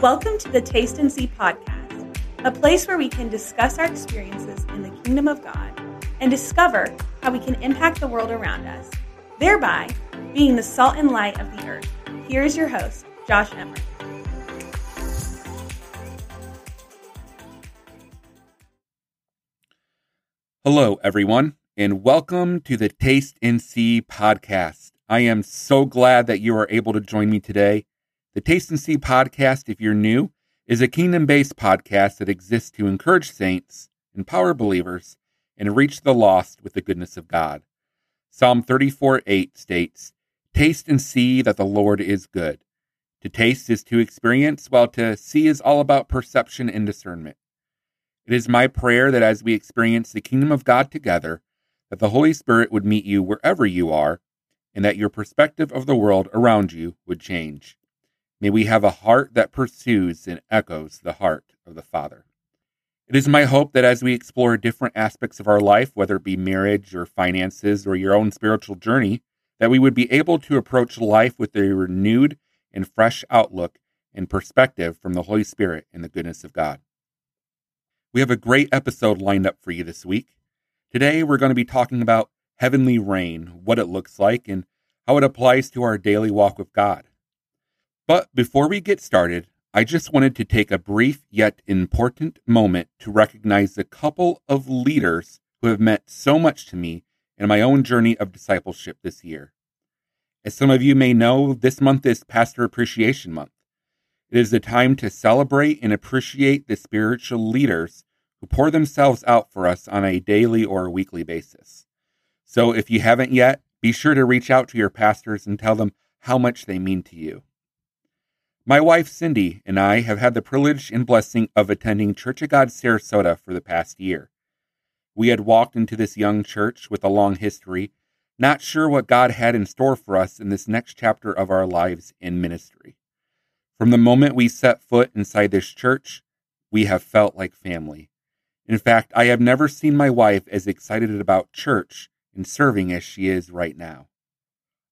Welcome to the Taste and See podcast, a place where we can discuss our experiences in the kingdom of God and discover how we can impact the world around us, thereby being the salt and light of the earth. Here is your host, Josh Emerick. Hello, everyone, and welcome to the Taste and See podcast. I am so glad that you are able to join me today. The Taste and See podcast, if you're new, is a kingdom based podcast that exists to encourage saints, empower believers, and reach the lost with the goodness of God. Psalm 34 8 states, Taste and see that the Lord is good. To taste is to experience, while to see is all about perception and discernment. It is my prayer that as we experience the kingdom of God together, that the Holy Spirit would meet you wherever you are, and that your perspective of the world around you would change. May we have a heart that pursues and echoes the heart of the Father. It is my hope that as we explore different aspects of our life, whether it be marriage or finances or your own spiritual journey, that we would be able to approach life with a renewed and fresh outlook and perspective from the Holy Spirit and the goodness of God. We have a great episode lined up for you this week. Today, we're going to be talking about heavenly rain, what it looks like, and how it applies to our daily walk with God. But before we get started, I just wanted to take a brief yet important moment to recognize a couple of leaders who have meant so much to me in my own journey of discipleship this year. As some of you may know, this month is Pastor Appreciation Month. It is a time to celebrate and appreciate the spiritual leaders who pour themselves out for us on a daily or weekly basis. So if you haven't yet, be sure to reach out to your pastors and tell them how much they mean to you. My wife Cindy and I have had the privilege and blessing of attending Church of God Sarasota for the past year. We had walked into this young church with a long history, not sure what God had in store for us in this next chapter of our lives in ministry. From the moment we set foot inside this church, we have felt like family. In fact, I have never seen my wife as excited about church and serving as she is right now.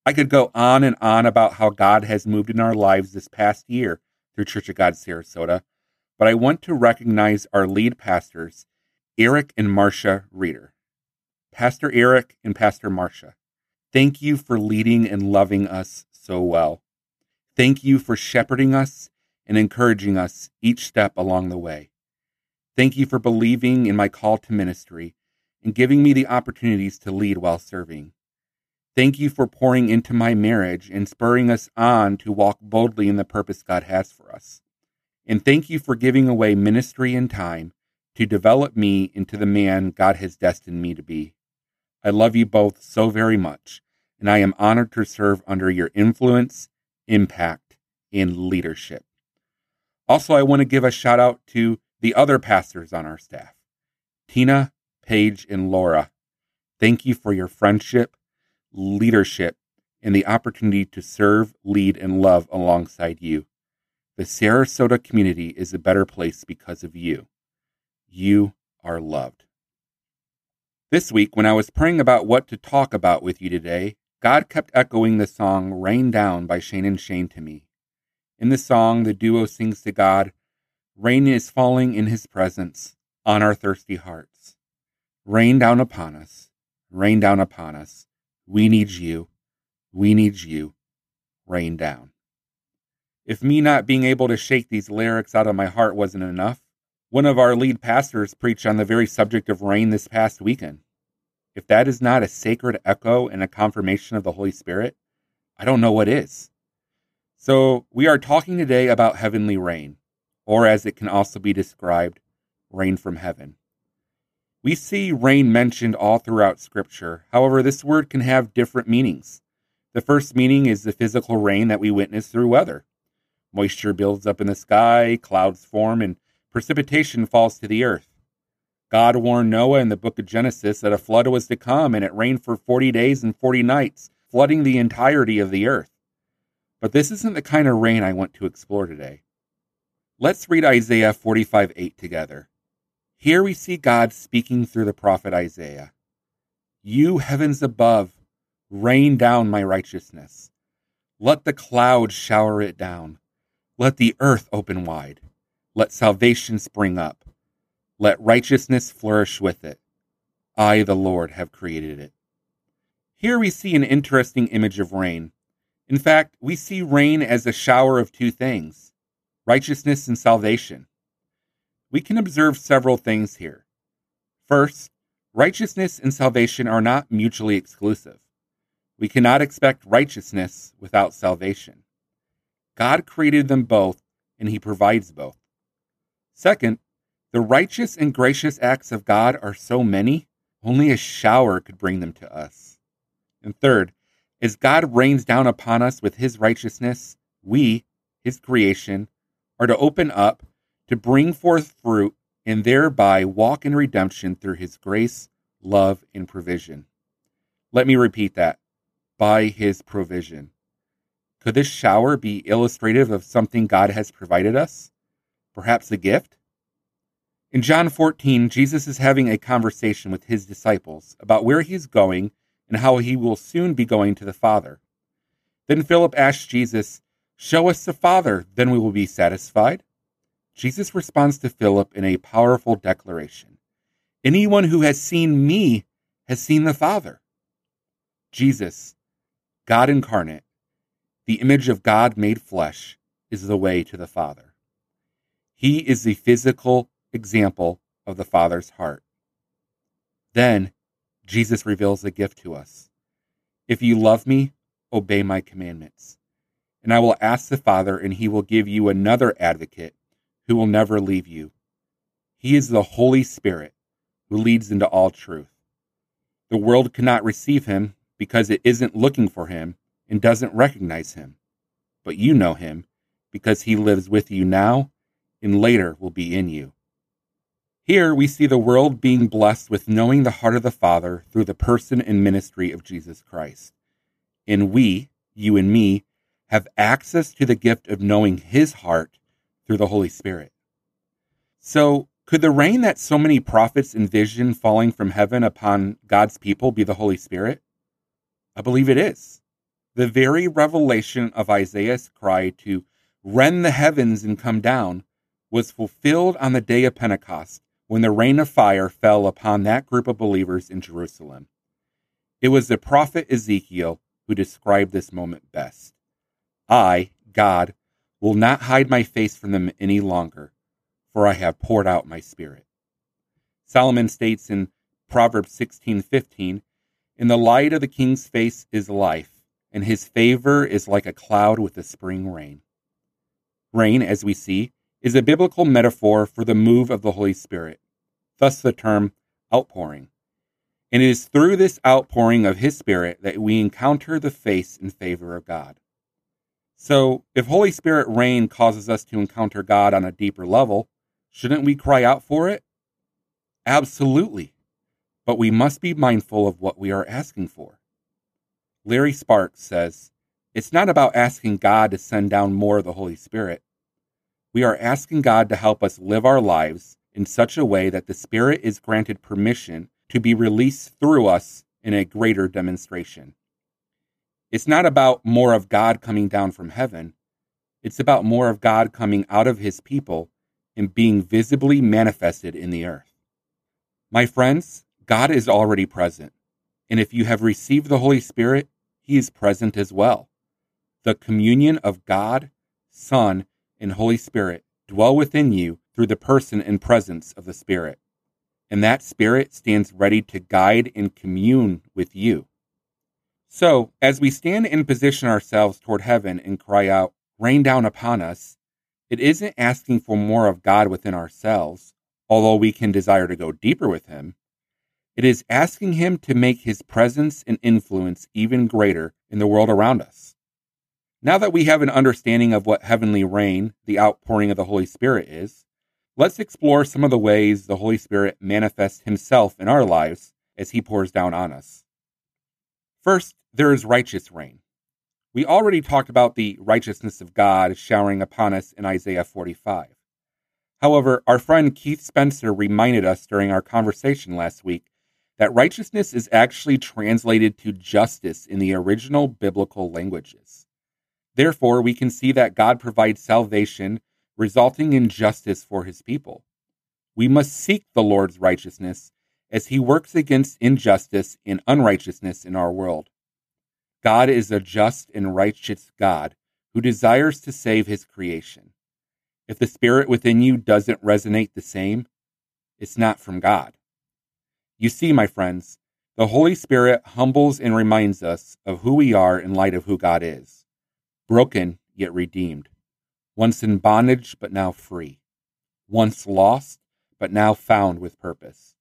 I could go on and on about how God has moved in our lives this past year through Church of God Sarasota, but I want to recognize our lead pastors, Eric and Marcia Reeder. Pastor Eric and Pastor Marcia, thank you for leading and loving us so well. Thank you for shepherding us and encouraging us each step along the way. Thank you for believing in my call to ministry and giving me the opportunities to lead while serving. Thank you for pouring into my marriage and spurring us on to walk boldly in the purpose God has for us. And thank you for giving away ministry and time to develop me into the man God has destined me to be. I love you both so very much, and I am honored to serve under your influence, impact, and leadership. Also, I want to give a shout out to the other pastors on our staff Tina, Paige, and Laura. Thank you for your friendship leadership, and the opportunity to serve, lead, and love alongside you. The Sarasota community is a better place because of you. You are loved. This week, when I was praying about what to talk about with you today, God kept echoing the song Rain Down by Shane and Shane to me. In the song, the duo sings to God, Rain is falling in his presence on our thirsty hearts. Rain down upon us, rain down upon us. We need you. We need you. Rain down. If me not being able to shake these lyrics out of my heart wasn't enough, one of our lead pastors preached on the very subject of rain this past weekend. If that is not a sacred echo and a confirmation of the Holy Spirit, I don't know what is. So, we are talking today about heavenly rain, or as it can also be described, rain from heaven. We see rain mentioned all throughout Scripture. However, this word can have different meanings. The first meaning is the physical rain that we witness through weather. Moisture builds up in the sky, clouds form, and precipitation falls to the earth. God warned Noah in the book of Genesis that a flood was to come, and it rained for 40 days and 40 nights, flooding the entirety of the earth. But this isn't the kind of rain I want to explore today. Let's read Isaiah 45 8 together. Here we see God speaking through the prophet Isaiah. You heavens above, rain down my righteousness. Let the clouds shower it down. Let the earth open wide. Let salvation spring up. Let righteousness flourish with it. I, the Lord, have created it. Here we see an interesting image of rain. In fact, we see rain as a shower of two things righteousness and salvation. We can observe several things here. First, righteousness and salvation are not mutually exclusive. We cannot expect righteousness without salvation. God created them both, and He provides both. Second, the righteous and gracious acts of God are so many, only a shower could bring them to us. And third, as God rains down upon us with His righteousness, we, His creation, are to open up, to bring forth fruit, and thereby walk in redemption through His grace, love, and provision. Let me repeat that by His provision. Could this shower be illustrative of something God has provided us? Perhaps a gift? In John 14, Jesus is having a conversation with his disciples about where he is going and how he will soon be going to the Father. Then Philip asked Jesus, Show us the Father, then we will be satisfied. Jesus responds to Philip in a powerful declaration Anyone who has seen me has seen the Father. Jesus, God incarnate, the image of God made flesh, is the way to the Father. He is the physical example of the Father's heart. Then Jesus reveals a gift to us. If you love me, obey my commandments. And I will ask the Father, and he will give you another advocate who will never leave you. He is the Holy Spirit who leads into all truth. The world cannot receive him because it isn't looking for him and doesn't recognize him. But you know him because he lives with you now and later will be in you. Here we see the world being blessed with knowing the heart of the Father through the person and ministry of Jesus Christ. And we, you and me, have access to the gift of knowing his heart through the Holy Spirit. So, could the rain that so many prophets envision falling from heaven upon God's people be the Holy Spirit? I believe it is. The very revelation of Isaiah's cry to rend the heavens and come down was fulfilled on the day of Pentecost when the rain of fire fell upon that group of believers in Jerusalem. It was the prophet Ezekiel who described this moment best. I, God, will not hide my face from them any longer, for I have poured out my spirit. Solomon states in Proverbs 16:15, "In the light of the king's face is life, and his favor is like a cloud with the spring rain." Rain, as we see, is a biblical metaphor for the move of the Holy Spirit, thus the term outpouring. And it is through this outpouring of His Spirit that we encounter the face and favor of God. So, if Holy Spirit rain causes us to encounter God on a deeper level, shouldn't we cry out for it? Absolutely. But we must be mindful of what we are asking for. Larry Sparks says, It's not about asking God to send down more of the Holy Spirit. We are asking God to help us live our lives in such a way that the Spirit is granted permission to be released through us in a greater demonstration. It's not about more of God coming down from heaven. It's about more of God coming out of his people and being visibly manifested in the earth. My friends, God is already present. And if you have received the Holy Spirit, he is present as well. The communion of God, Son, and Holy Spirit dwell within you through the person and presence of the Spirit. And that Spirit stands ready to guide and commune with you. So, as we stand and position ourselves toward heaven and cry out, Rain down upon us, it isn't asking for more of God within ourselves, although we can desire to go deeper with Him. It is asking Him to make His presence and influence even greater in the world around us. Now that we have an understanding of what heavenly rain, the outpouring of the Holy Spirit, is, let's explore some of the ways the Holy Spirit manifests himself in our lives as he pours down on us. First, there is righteous rain. We already talked about the righteousness of God showering upon us in Isaiah 45. However, our friend Keith Spencer reminded us during our conversation last week that righteousness is actually translated to justice in the original biblical languages. Therefore, we can see that God provides salvation, resulting in justice for his people. We must seek the Lord's righteousness as he works against injustice and unrighteousness in our world. God is a just and righteous God who desires to save his creation. If the spirit within you doesn't resonate the same, it's not from God. You see, my friends, the Holy Spirit humbles and reminds us of who we are in light of who God is broken yet redeemed, once in bondage but now free, once lost but now found with purpose.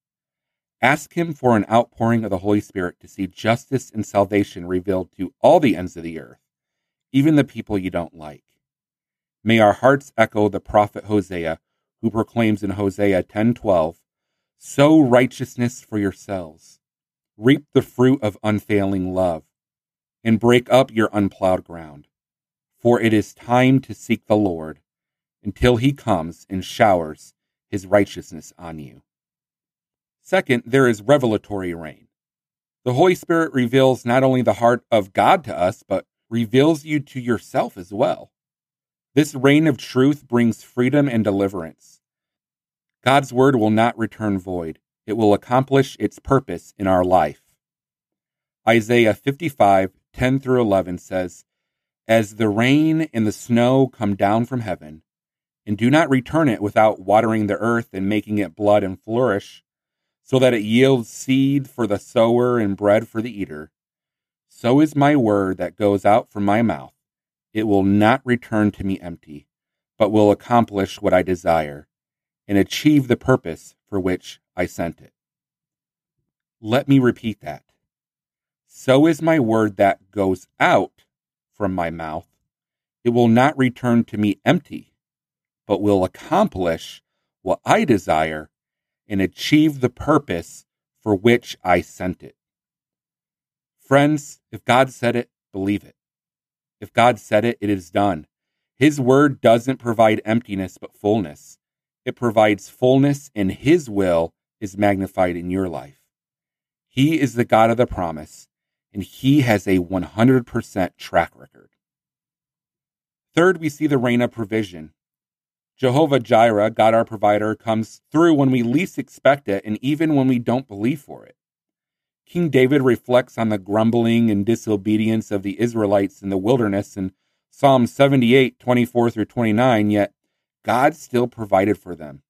Ask Him for an outpouring of the Holy Spirit to see justice and salvation revealed to all the ends of the earth, even the people you don't like. May our hearts echo the prophet Hosea, who proclaims in Hosea 10:12, "Sow righteousness for yourselves, reap the fruit of unfailing love, and break up your unplowed ground, for it is time to seek the Lord until he comes and showers his righteousness on you." Second, there is revelatory rain. The Holy Spirit reveals not only the heart of God to us, but reveals you to yourself as well. This rain of truth brings freedom and deliverance. God's word will not return void, it will accomplish its purpose in our life. Isaiah 55 10 through 11 says, As the rain and the snow come down from heaven, and do not return it without watering the earth and making it blood and flourish, so that it yields seed for the sower and bread for the eater. So is my word that goes out from my mouth. It will not return to me empty, but will accomplish what I desire and achieve the purpose for which I sent it. Let me repeat that. So is my word that goes out from my mouth. It will not return to me empty, but will accomplish what I desire and achieve the purpose for which I sent it. Friends, if God said it, believe it. If God said it, it is done. His word doesn't provide emptiness, but fullness. It provides fullness, and His will is magnified in your life. He is the God of the promise, and He has a 100% track record. Third, we see the rain of provision. Jehovah Jireh, God our provider, comes through when we least expect it and even when we don't believe for it. King David reflects on the grumbling and disobedience of the Israelites in the wilderness in Psalm 78, 24 through 29, yet God still provided for them.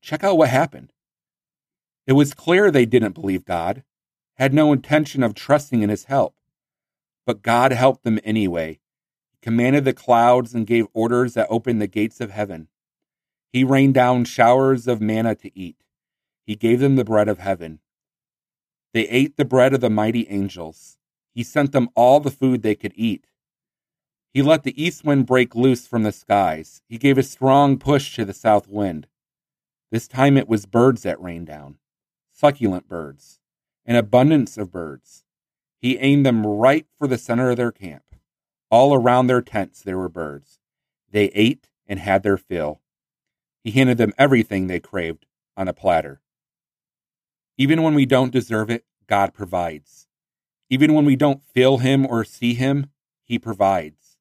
Check out what happened. It was clear they didn't believe God, had no intention of trusting in his help. But God helped them anyway. He commanded the clouds and gave orders that opened the gates of heaven. He rained down showers of manna to eat. He gave them the bread of heaven. They ate the bread of the mighty angels. He sent them all the food they could eat. He let the east wind break loose from the skies. He gave a strong push to the south wind. This time it was birds that rained down, succulent birds, an abundance of birds. He aimed them right for the center of their camp. All around their tents there were birds. They ate and had their fill. He handed them everything they craved on a platter. Even when we don't deserve it, God provides. Even when we don't feel Him or see Him, He provides.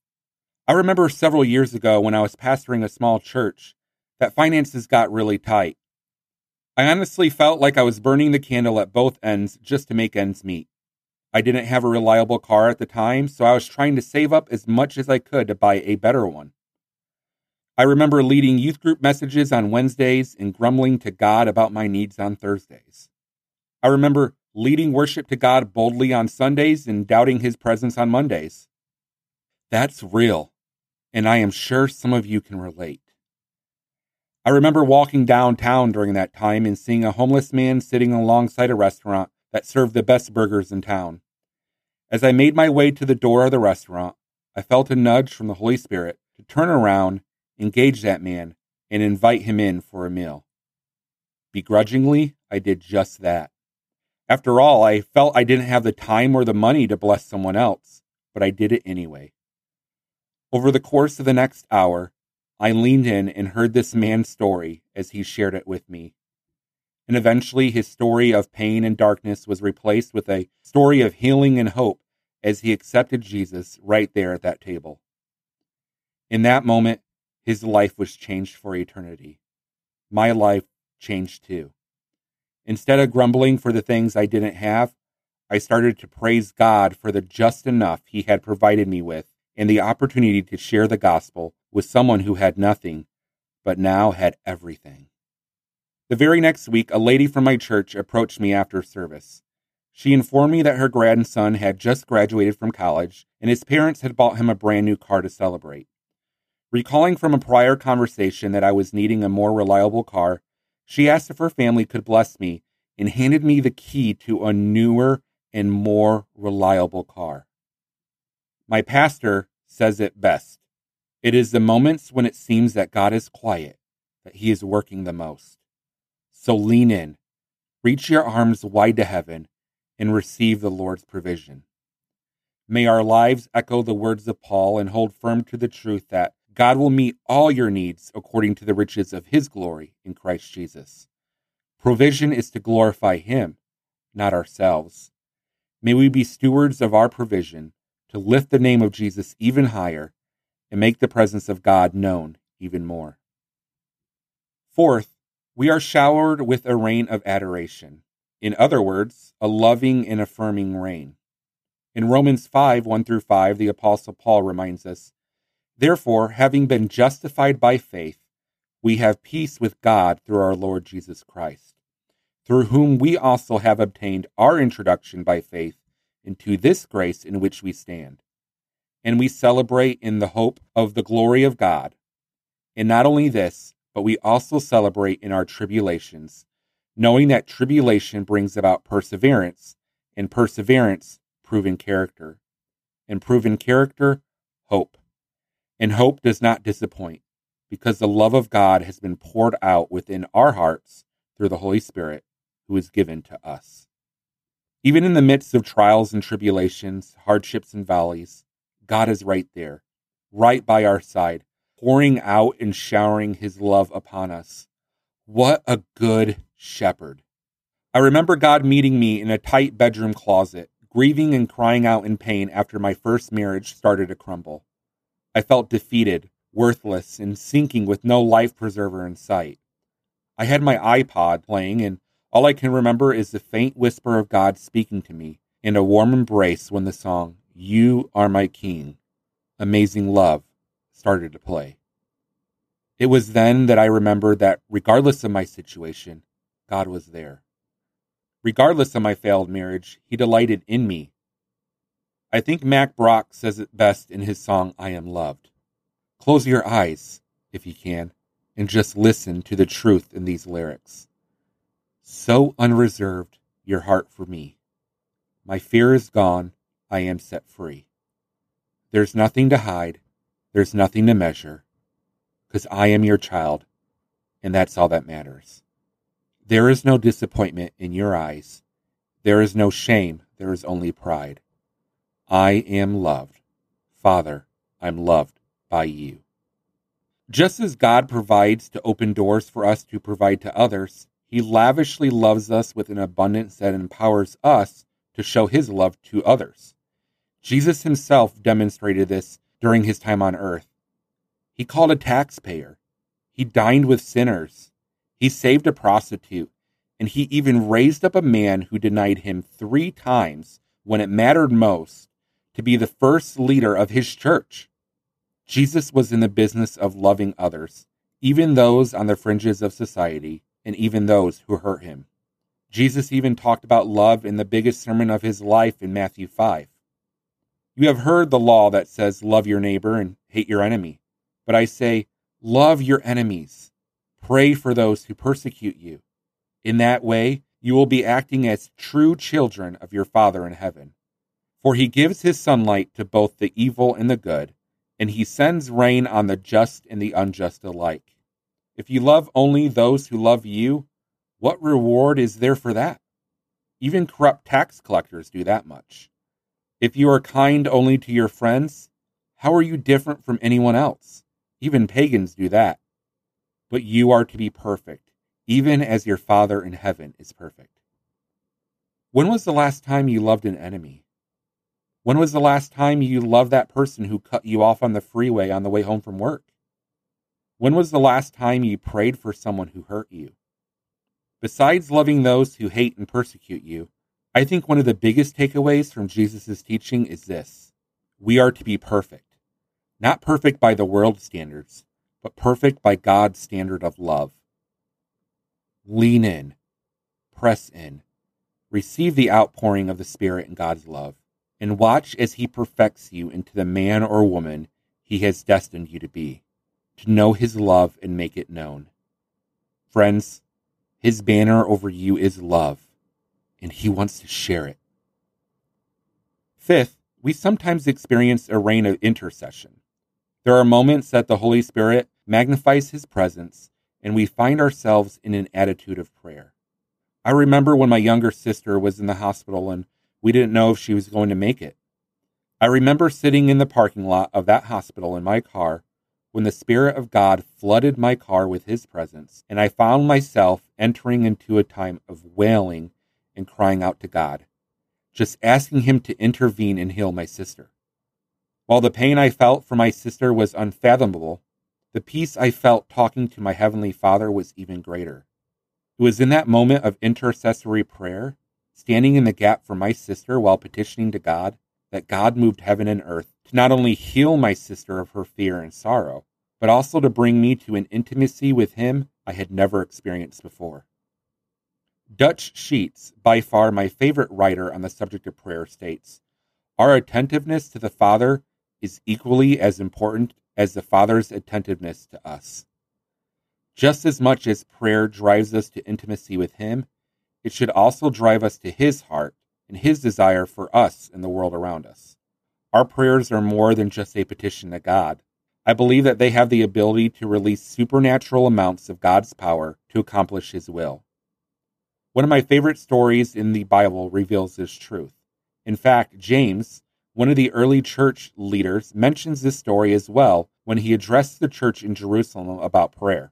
I remember several years ago when I was pastoring a small church that finances got really tight. I honestly felt like I was burning the candle at both ends just to make ends meet. I didn't have a reliable car at the time, so I was trying to save up as much as I could to buy a better one. I remember leading youth group messages on Wednesdays and grumbling to God about my needs on Thursdays. I remember leading worship to God boldly on Sundays and doubting his presence on Mondays. That's real, and I am sure some of you can relate. I remember walking downtown during that time and seeing a homeless man sitting alongside a restaurant that served the best burgers in town. As I made my way to the door of the restaurant, I felt a nudge from the Holy Spirit to turn around engage that man, and invite him in for a meal. Begrudgingly, I did just that. After all, I felt I didn't have the time or the money to bless someone else, but I did it anyway. Over the course of the next hour, I leaned in and heard this man's story as he shared it with me. And eventually, his story of pain and darkness was replaced with a story of healing and hope as he accepted Jesus right there at that table. In that moment, his life was changed for eternity. My life changed too. Instead of grumbling for the things I didn't have, I started to praise God for the just enough He had provided me with and the opportunity to share the gospel with someone who had nothing, but now had everything. The very next week, a lady from my church approached me after service. She informed me that her grandson had just graduated from college and his parents had bought him a brand new car to celebrate. Recalling from a prior conversation that I was needing a more reliable car, she asked if her family could bless me and handed me the key to a newer and more reliable car. My pastor says it best. It is the moments when it seems that God is quiet that he is working the most. So lean in, reach your arms wide to heaven, and receive the Lord's provision. May our lives echo the words of Paul and hold firm to the truth that God will meet all your needs according to the riches of his glory in Christ Jesus. Provision is to glorify him, not ourselves. May we be stewards of our provision to lift the name of Jesus even higher and make the presence of God known even more. Fourth, we are showered with a rain of adoration. In other words, a loving and affirming rain. In Romans 5 1 through 5, the Apostle Paul reminds us Therefore, having been justified by faith, we have peace with God through our Lord Jesus Christ through whom we also have obtained our introduction by faith into this grace in which we stand. And we celebrate in the hope of the glory of God. And not only this, but we also celebrate in our tribulations, knowing that tribulation brings about perseverance, and perseverance, proven character, and proven character, hope. And hope does not disappoint, because the love of God has been poured out within our hearts through the Holy Spirit who is given to us. Even in the midst of trials and tribulations, hardships and valleys, God is right there, right by our side, pouring out and showering his love upon us. What a good shepherd. I remember God meeting me in a tight bedroom closet, grieving and crying out in pain after my first marriage started to crumble. I felt defeated, worthless, and sinking with no life preserver in sight. I had my iPod playing and all I can remember is the faint whisper of God speaking to me and a warm embrace when the song, You Are My King, Amazing Love, started to play. It was then that I remembered that regardless of my situation, God was there. Regardless of my failed marriage, He delighted in me. I think Mack Brock says it best in his song, I Am Loved. Close your eyes, if you can, and just listen to the truth in these lyrics so unreserved your heart for me. My fear is gone, I am set free. There's nothing to hide, there's nothing to measure, because I am your child, and that's all that matters. There is no disappointment in your eyes, there is no shame, there is only pride. I am loved. Father, I'm loved by you. Just as God provides to open doors for us to provide to others, he lavishly loves us with an abundance that empowers us to show his love to others. Jesus himself demonstrated this during his time on earth. He called a taxpayer. He dined with sinners. He saved a prostitute. And he even raised up a man who denied him three times when it mattered most to be the first leader of his church. Jesus was in the business of loving others, even those on the fringes of society, and even those who hurt him. Jesus even talked about love in the biggest sermon of his life in Matthew 5. You have heard the law that says, Love your neighbor and hate your enemy. But I say, Love your enemies. Pray for those who persecute you. In that way, you will be acting as true children of your Father in heaven. For he gives his sunlight to both the evil and the good, and he sends rain on the just and the unjust alike. If you love only those who love you, what reward is there for that? Even corrupt tax collectors do that much. If you are kind only to your friends, how are you different from anyone else? Even pagans do that. But you are to be perfect, even as your Father in heaven is perfect. When was the last time you loved an enemy? When was the last time you loved that person who cut you off on the freeway on the way home from work? When was the last time you prayed for someone who hurt you? Besides loving those who hate and persecute you, I think one of the biggest takeaways from Jesus' teaching is this we are to be perfect. Not perfect by the world's standards, but perfect by God's standard of love. Lean in, press in, receive the outpouring of the Spirit and God's love, and watch as He perfects you into the man or woman He has destined you to be to know his love and make it known. Friends, his banner over you is love, and he wants to share it. Fifth, we sometimes experience a rain of intercession. There are moments that the Holy Spirit magnifies his presence, and we find ourselves in an attitude of prayer. I remember when my younger sister was in the hospital and we didn't know if she was going to make it. I remember sitting in the parking lot of that hospital in my car when the Spirit of God flooded my car with His presence, and I found myself entering into a time of wailing and crying out to God, just asking Him to intervene and heal my sister. While the pain I felt for my sister was unfathomable, the peace I felt talking to my Heavenly Father was even greater. It was in that moment of intercessory prayer, standing in the gap for my sister while petitioning to God, that God moved heaven and earth to not only heal my sister of her fear and sorrow, but also to bring me to an intimacy with Him I had never experienced before. Dutch Sheets, by far my favorite writer on the subject of prayer, states Our attentiveness to the Father is equally as important as the Father's attentiveness to us. Just as much as prayer drives us to intimacy with Him, it should also drive us to His heart and His desire for us and the world around us. Our prayers are more than just a petition to God. I believe that they have the ability to release supernatural amounts of God's power to accomplish His will. One of my favorite stories in the Bible reveals this truth. In fact, James, one of the early church leaders, mentions this story as well when he addressed the church in Jerusalem about prayer.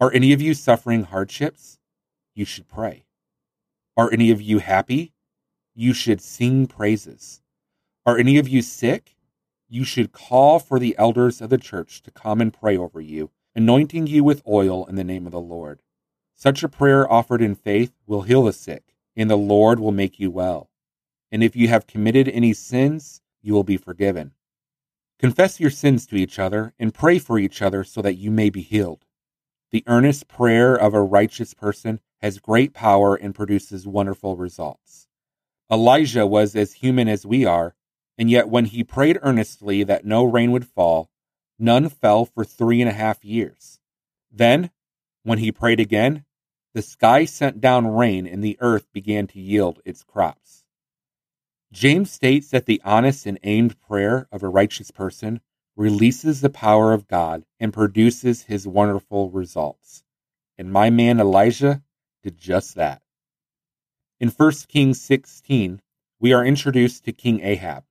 Are any of you suffering hardships? You should pray. Are any of you happy? You should sing praises. Are any of you sick? You should call for the elders of the church to come and pray over you, anointing you with oil in the name of the Lord. Such a prayer offered in faith will heal the sick, and the Lord will make you well. And if you have committed any sins, you will be forgiven. Confess your sins to each other and pray for each other so that you may be healed. The earnest prayer of a righteous person has great power and produces wonderful results. Elijah was as human as we are, and yet when he prayed earnestly that no rain would fall, none fell for three and a half years. Then, when he prayed again, the sky sent down rain and the earth began to yield its crops. James states that the honest and aimed prayer of a righteous person releases the power of God and produces his wonderful results. And my man Elijah did just that. In 1 Kings 16, we are introduced to King Ahab.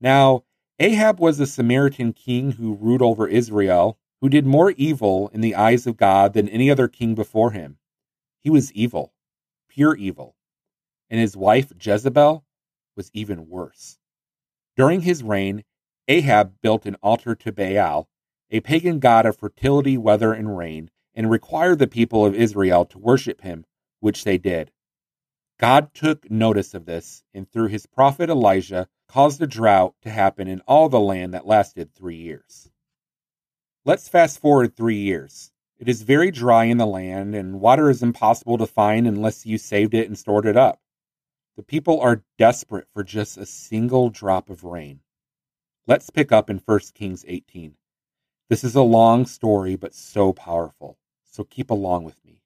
Now, Ahab was a Samaritan king who ruled over Israel, who did more evil in the eyes of God than any other king before him. He was evil, pure evil. And his wife Jezebel was even worse. During his reign, Ahab built an altar to Baal, a pagan god of fertility, weather, and rain, and required the people of Israel to worship him, which they did. God took notice of this, and through his prophet Elijah caused a drought to happen in all the land that lasted three years. Let's fast forward three years. It is very dry in the land, and water is impossible to find unless you saved it and stored it up. The people are desperate for just a single drop of rain. Let's pick up in 1 Kings 18. This is a long story, but so powerful so keep along with me.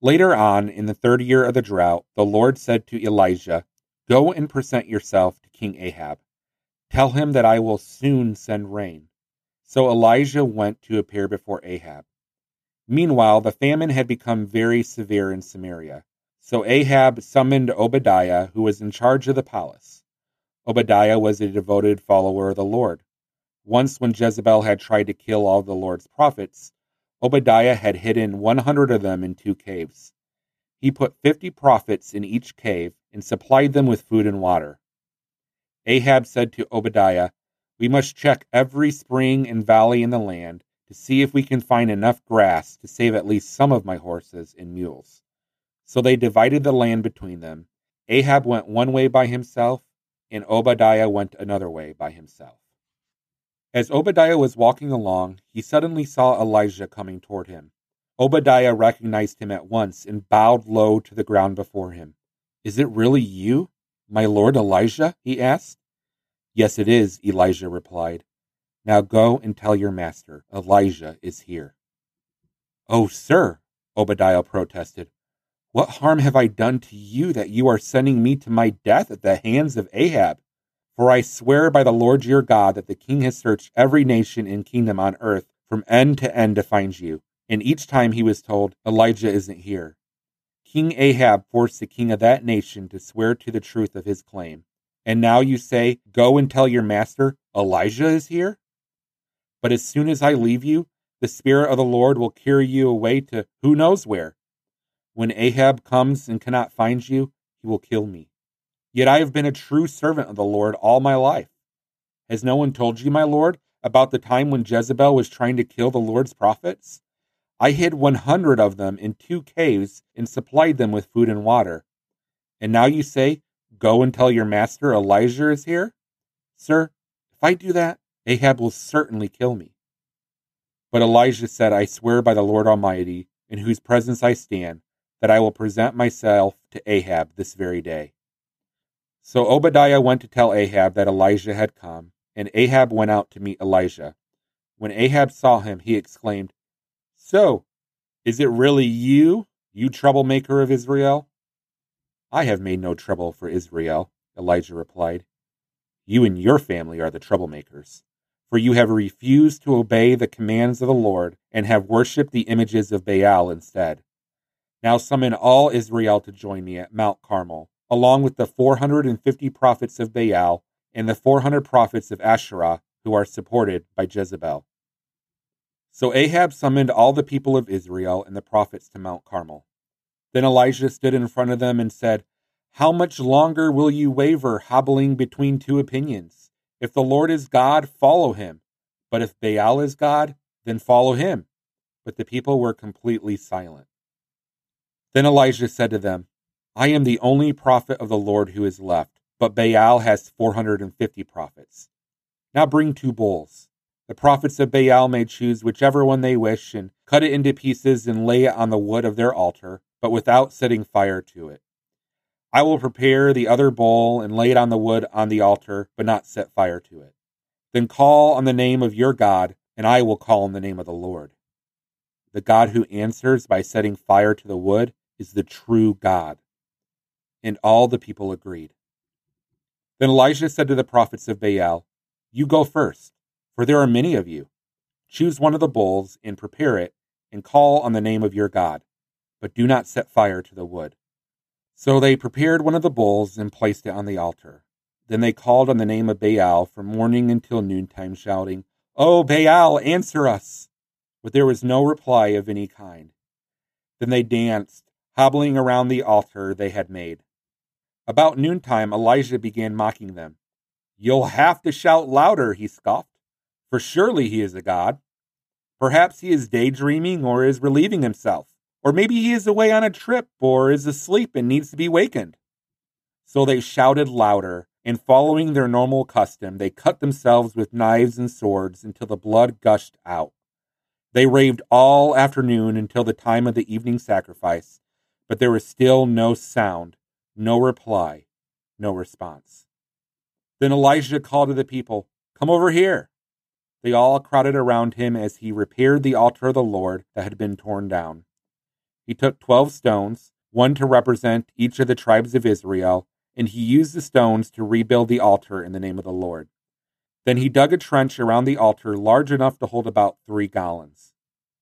Later on, in the third year of the drought, the Lord said to Elijah, Go and present yourself to King Ahab. Tell him that I will soon send rain. So Elijah went to appear before Ahab. Meanwhile, the famine had become very severe in Samaria. So Ahab summoned Obadiah, who was in charge of the palace. Obadiah was a devoted follower of the Lord. Once, when Jezebel had tried to kill all the Lord's prophets, Obadiah had hidden 100 of them in two caves. He put 50 prophets in each cave and supplied them with food and water. Ahab said to Obadiah, We must check every spring and valley in the land to see if we can find enough grass to save at least some of my horses and mules. So they divided the land between them. Ahab went one way by himself, and Obadiah went another way by himself. As Obadiah was walking along, he suddenly saw Elijah coming toward him. Obadiah recognized him at once and bowed low to the ground before him. Is it really you, my lord Elijah? he asked. Yes, it is, Elijah replied. Now go and tell your master, Elijah is here. Oh, sir, Obadiah protested, what harm have I done to you that you are sending me to my death at the hands of Ahab? For I swear by the Lord your God that the king has searched every nation and kingdom on earth from end to end to find you. And each time he was told, Elijah isn't here. King Ahab forced the king of that nation to swear to the truth of his claim. And now you say, Go and tell your master, Elijah is here? But as soon as I leave you, the Spirit of the Lord will carry you away to who knows where. When Ahab comes and cannot find you, he will kill me. Yet I have been a true servant of the Lord all my life. Has no one told you, my Lord, about the time when Jezebel was trying to kill the Lord's prophets? I hid 100 of them in two caves and supplied them with food and water. And now you say, Go and tell your master Elijah is here? Sir, if I do that, Ahab will certainly kill me. But Elijah said, I swear by the Lord Almighty, in whose presence I stand, that I will present myself to Ahab this very day. So Obadiah went to tell Ahab that Elijah had come, and Ahab went out to meet Elijah. When Ahab saw him, he exclaimed, So, is it really you, you troublemaker of Israel? I have made no trouble for Israel, Elijah replied. You and your family are the troublemakers for you have refused to obey the commands of the Lord and have worshipped the images of Baal instead. Now summon all Israel to join me at Mount Carmel, along with the 450 prophets of Baal and the 400 prophets of Asherah who are supported by Jezebel. So Ahab summoned all the people of Israel and the prophets to Mount Carmel. Then Elijah stood in front of them and said, How much longer will you waver, hobbling between two opinions? If the Lord is God, follow him. But if Baal is God, then follow him. But the people were completely silent. Then Elijah said to them, I am the only prophet of the Lord who is left, but Baal has 450 prophets. Now bring two bulls. The prophets of Baal may choose whichever one they wish and cut it into pieces and lay it on the wood of their altar, but without setting fire to it. I will prepare the other bowl and lay it on the wood on the altar, but not set fire to it. Then call on the name of your God, and I will call on the name of the Lord. The God who answers by setting fire to the wood is the true God. And all the people agreed. Then Elijah said to the prophets of Baal, You go first, for there are many of you. Choose one of the bulls and prepare it, and call on the name of your God, but do not set fire to the wood. So they prepared one of the bulls and placed it on the altar. Then they called on the name of Baal from morning until noontime, shouting, O Baal, answer us! But there was no reply of any kind. Then they danced, hobbling around the altar they had made. About noontime, Elijah began mocking them. You'll have to shout louder, he scoffed, for surely he is a god. Perhaps he is daydreaming or is relieving himself. Or maybe he is away on a trip or is asleep and needs to be wakened. So they shouted louder, and following their normal custom, they cut themselves with knives and swords until the blood gushed out. They raved all afternoon until the time of the evening sacrifice, but there was still no sound, no reply, no response. Then Elijah called to the people, Come over here. They all crowded around him as he repaired the altar of the Lord that had been torn down. He took twelve stones, one to represent each of the tribes of Israel, and he used the stones to rebuild the altar in the name of the Lord. Then he dug a trench around the altar large enough to hold about three gallons.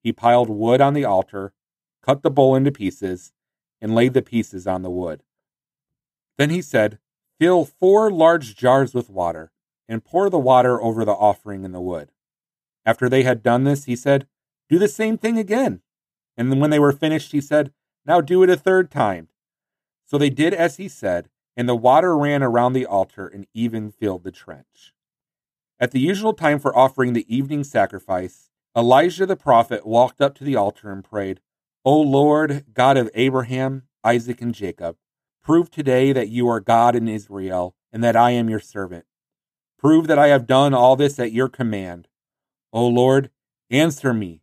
He piled wood on the altar, cut the bowl into pieces, and laid the pieces on the wood. Then he said, Fill four large jars with water, and pour the water over the offering in the wood. After they had done this, he said, Do the same thing again. And when they were finished, he said, Now do it a third time. So they did as he said, and the water ran around the altar and even filled the trench. At the usual time for offering the evening sacrifice, Elijah the prophet walked up to the altar and prayed, O Lord, God of Abraham, Isaac, and Jacob, prove today that you are God in Israel and that I am your servant. Prove that I have done all this at your command. O Lord, answer me.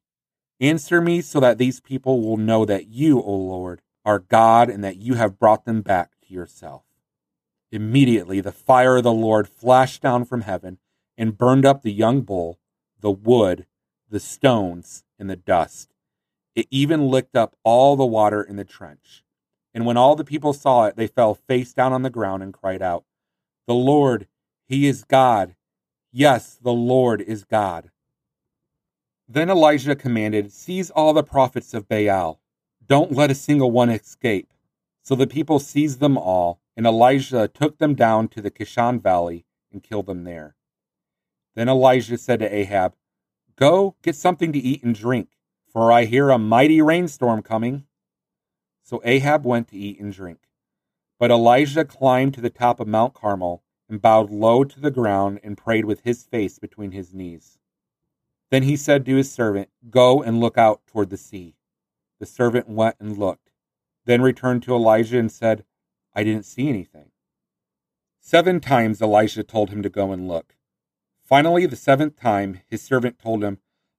Answer me so that these people will know that you, O Lord, are God and that you have brought them back to yourself. Immediately the fire of the Lord flashed down from heaven and burned up the young bull, the wood, the stones, and the dust. It even licked up all the water in the trench. And when all the people saw it, they fell face down on the ground and cried out, The Lord, He is God. Yes, the Lord is God. Then Elijah commanded, Seize all the prophets of Baal. Don't let a single one escape. So the people seized them all, and Elijah took them down to the Kishon Valley and killed them there. Then Elijah said to Ahab, Go get something to eat and drink, for I hear a mighty rainstorm coming. So Ahab went to eat and drink. But Elijah climbed to the top of Mount Carmel and bowed low to the ground and prayed with his face between his knees. Then he said to his servant, Go and look out toward the sea. The servant went and looked, then returned to Elijah and said, I didn't see anything. Seven times Elijah told him to go and look. Finally, the seventh time, his servant told him,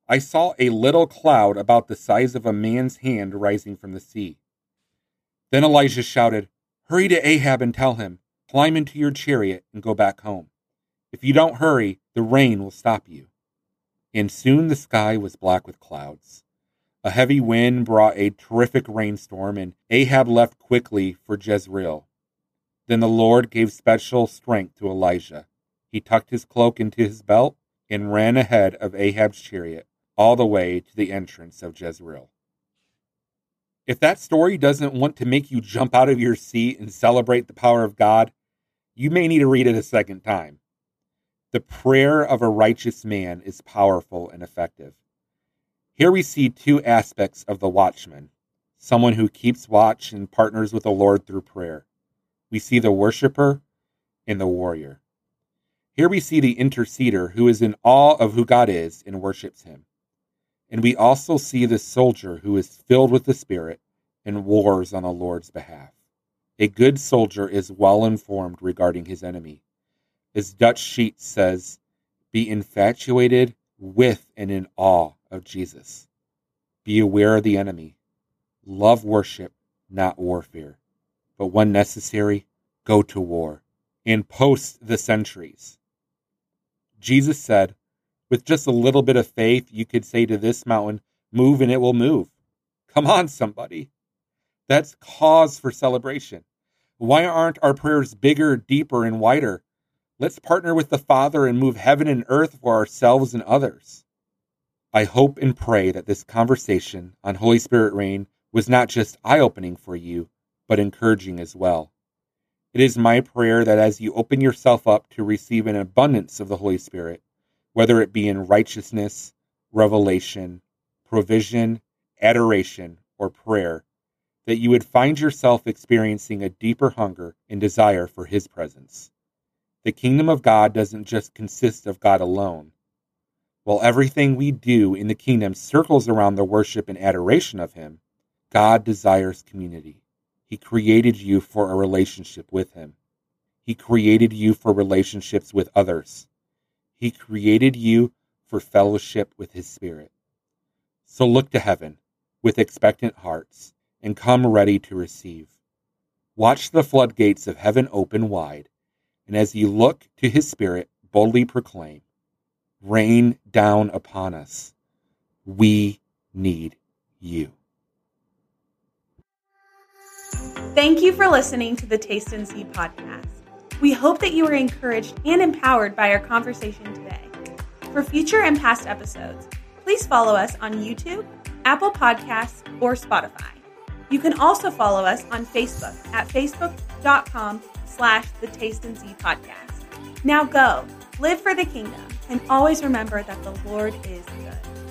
I saw a little cloud about the size of a man's hand rising from the sea. Then Elijah shouted, Hurry to Ahab and tell him, Climb into your chariot and go back home. If you don't hurry, the rain will stop you. And soon the sky was black with clouds. A heavy wind brought a terrific rainstorm, and Ahab left quickly for Jezreel. Then the Lord gave special strength to Elijah. He tucked his cloak into his belt and ran ahead of Ahab's chariot all the way to the entrance of Jezreel. If that story doesn't want to make you jump out of your seat and celebrate the power of God, you may need to read it a second time. The prayer of a righteous man is powerful and effective. Here we see two aspects of the watchman someone who keeps watch and partners with the Lord through prayer. We see the worshiper and the warrior. Here we see the interceder who is in awe of who God is and worships him. And we also see the soldier who is filled with the Spirit and wars on the Lord's behalf. A good soldier is well informed regarding his enemy. As Dutch Sheets says, be infatuated with and in awe of Jesus. Be aware of the enemy. Love worship, not warfare. But when necessary, go to war and post the sentries. Jesus said, with just a little bit of faith, you could say to this mountain, Move and it will move. Come on, somebody. That's cause for celebration. Why aren't our prayers bigger, deeper, and wider? Let's partner with the Father and move heaven and earth for ourselves and others. I hope and pray that this conversation on Holy Spirit Rain was not just eye opening for you, but encouraging as well. It is my prayer that as you open yourself up to receive an abundance of the Holy Spirit, whether it be in righteousness, revelation, provision, adoration, or prayer, that you would find yourself experiencing a deeper hunger and desire for His presence. The kingdom of God doesn't just consist of God alone, while everything we do in the kingdom circles around the worship and adoration of Him, God desires community. He created you for a relationship with Him. He created you for relationships with others. He created you for fellowship with His Spirit. So look to heaven with expectant hearts and come ready to receive. Watch the floodgates of heaven open wide, and as you look to His Spirit, boldly proclaim, rain down upon us. We need you. Thank you for listening to the Taste and See podcast. We hope that you were encouraged and empowered by our conversation today. For future and past episodes, please follow us on YouTube, Apple Podcasts, or Spotify. You can also follow us on Facebook at facebook.com slash the Taste and See podcast. Now go, live for the kingdom, and always remember that the Lord is good.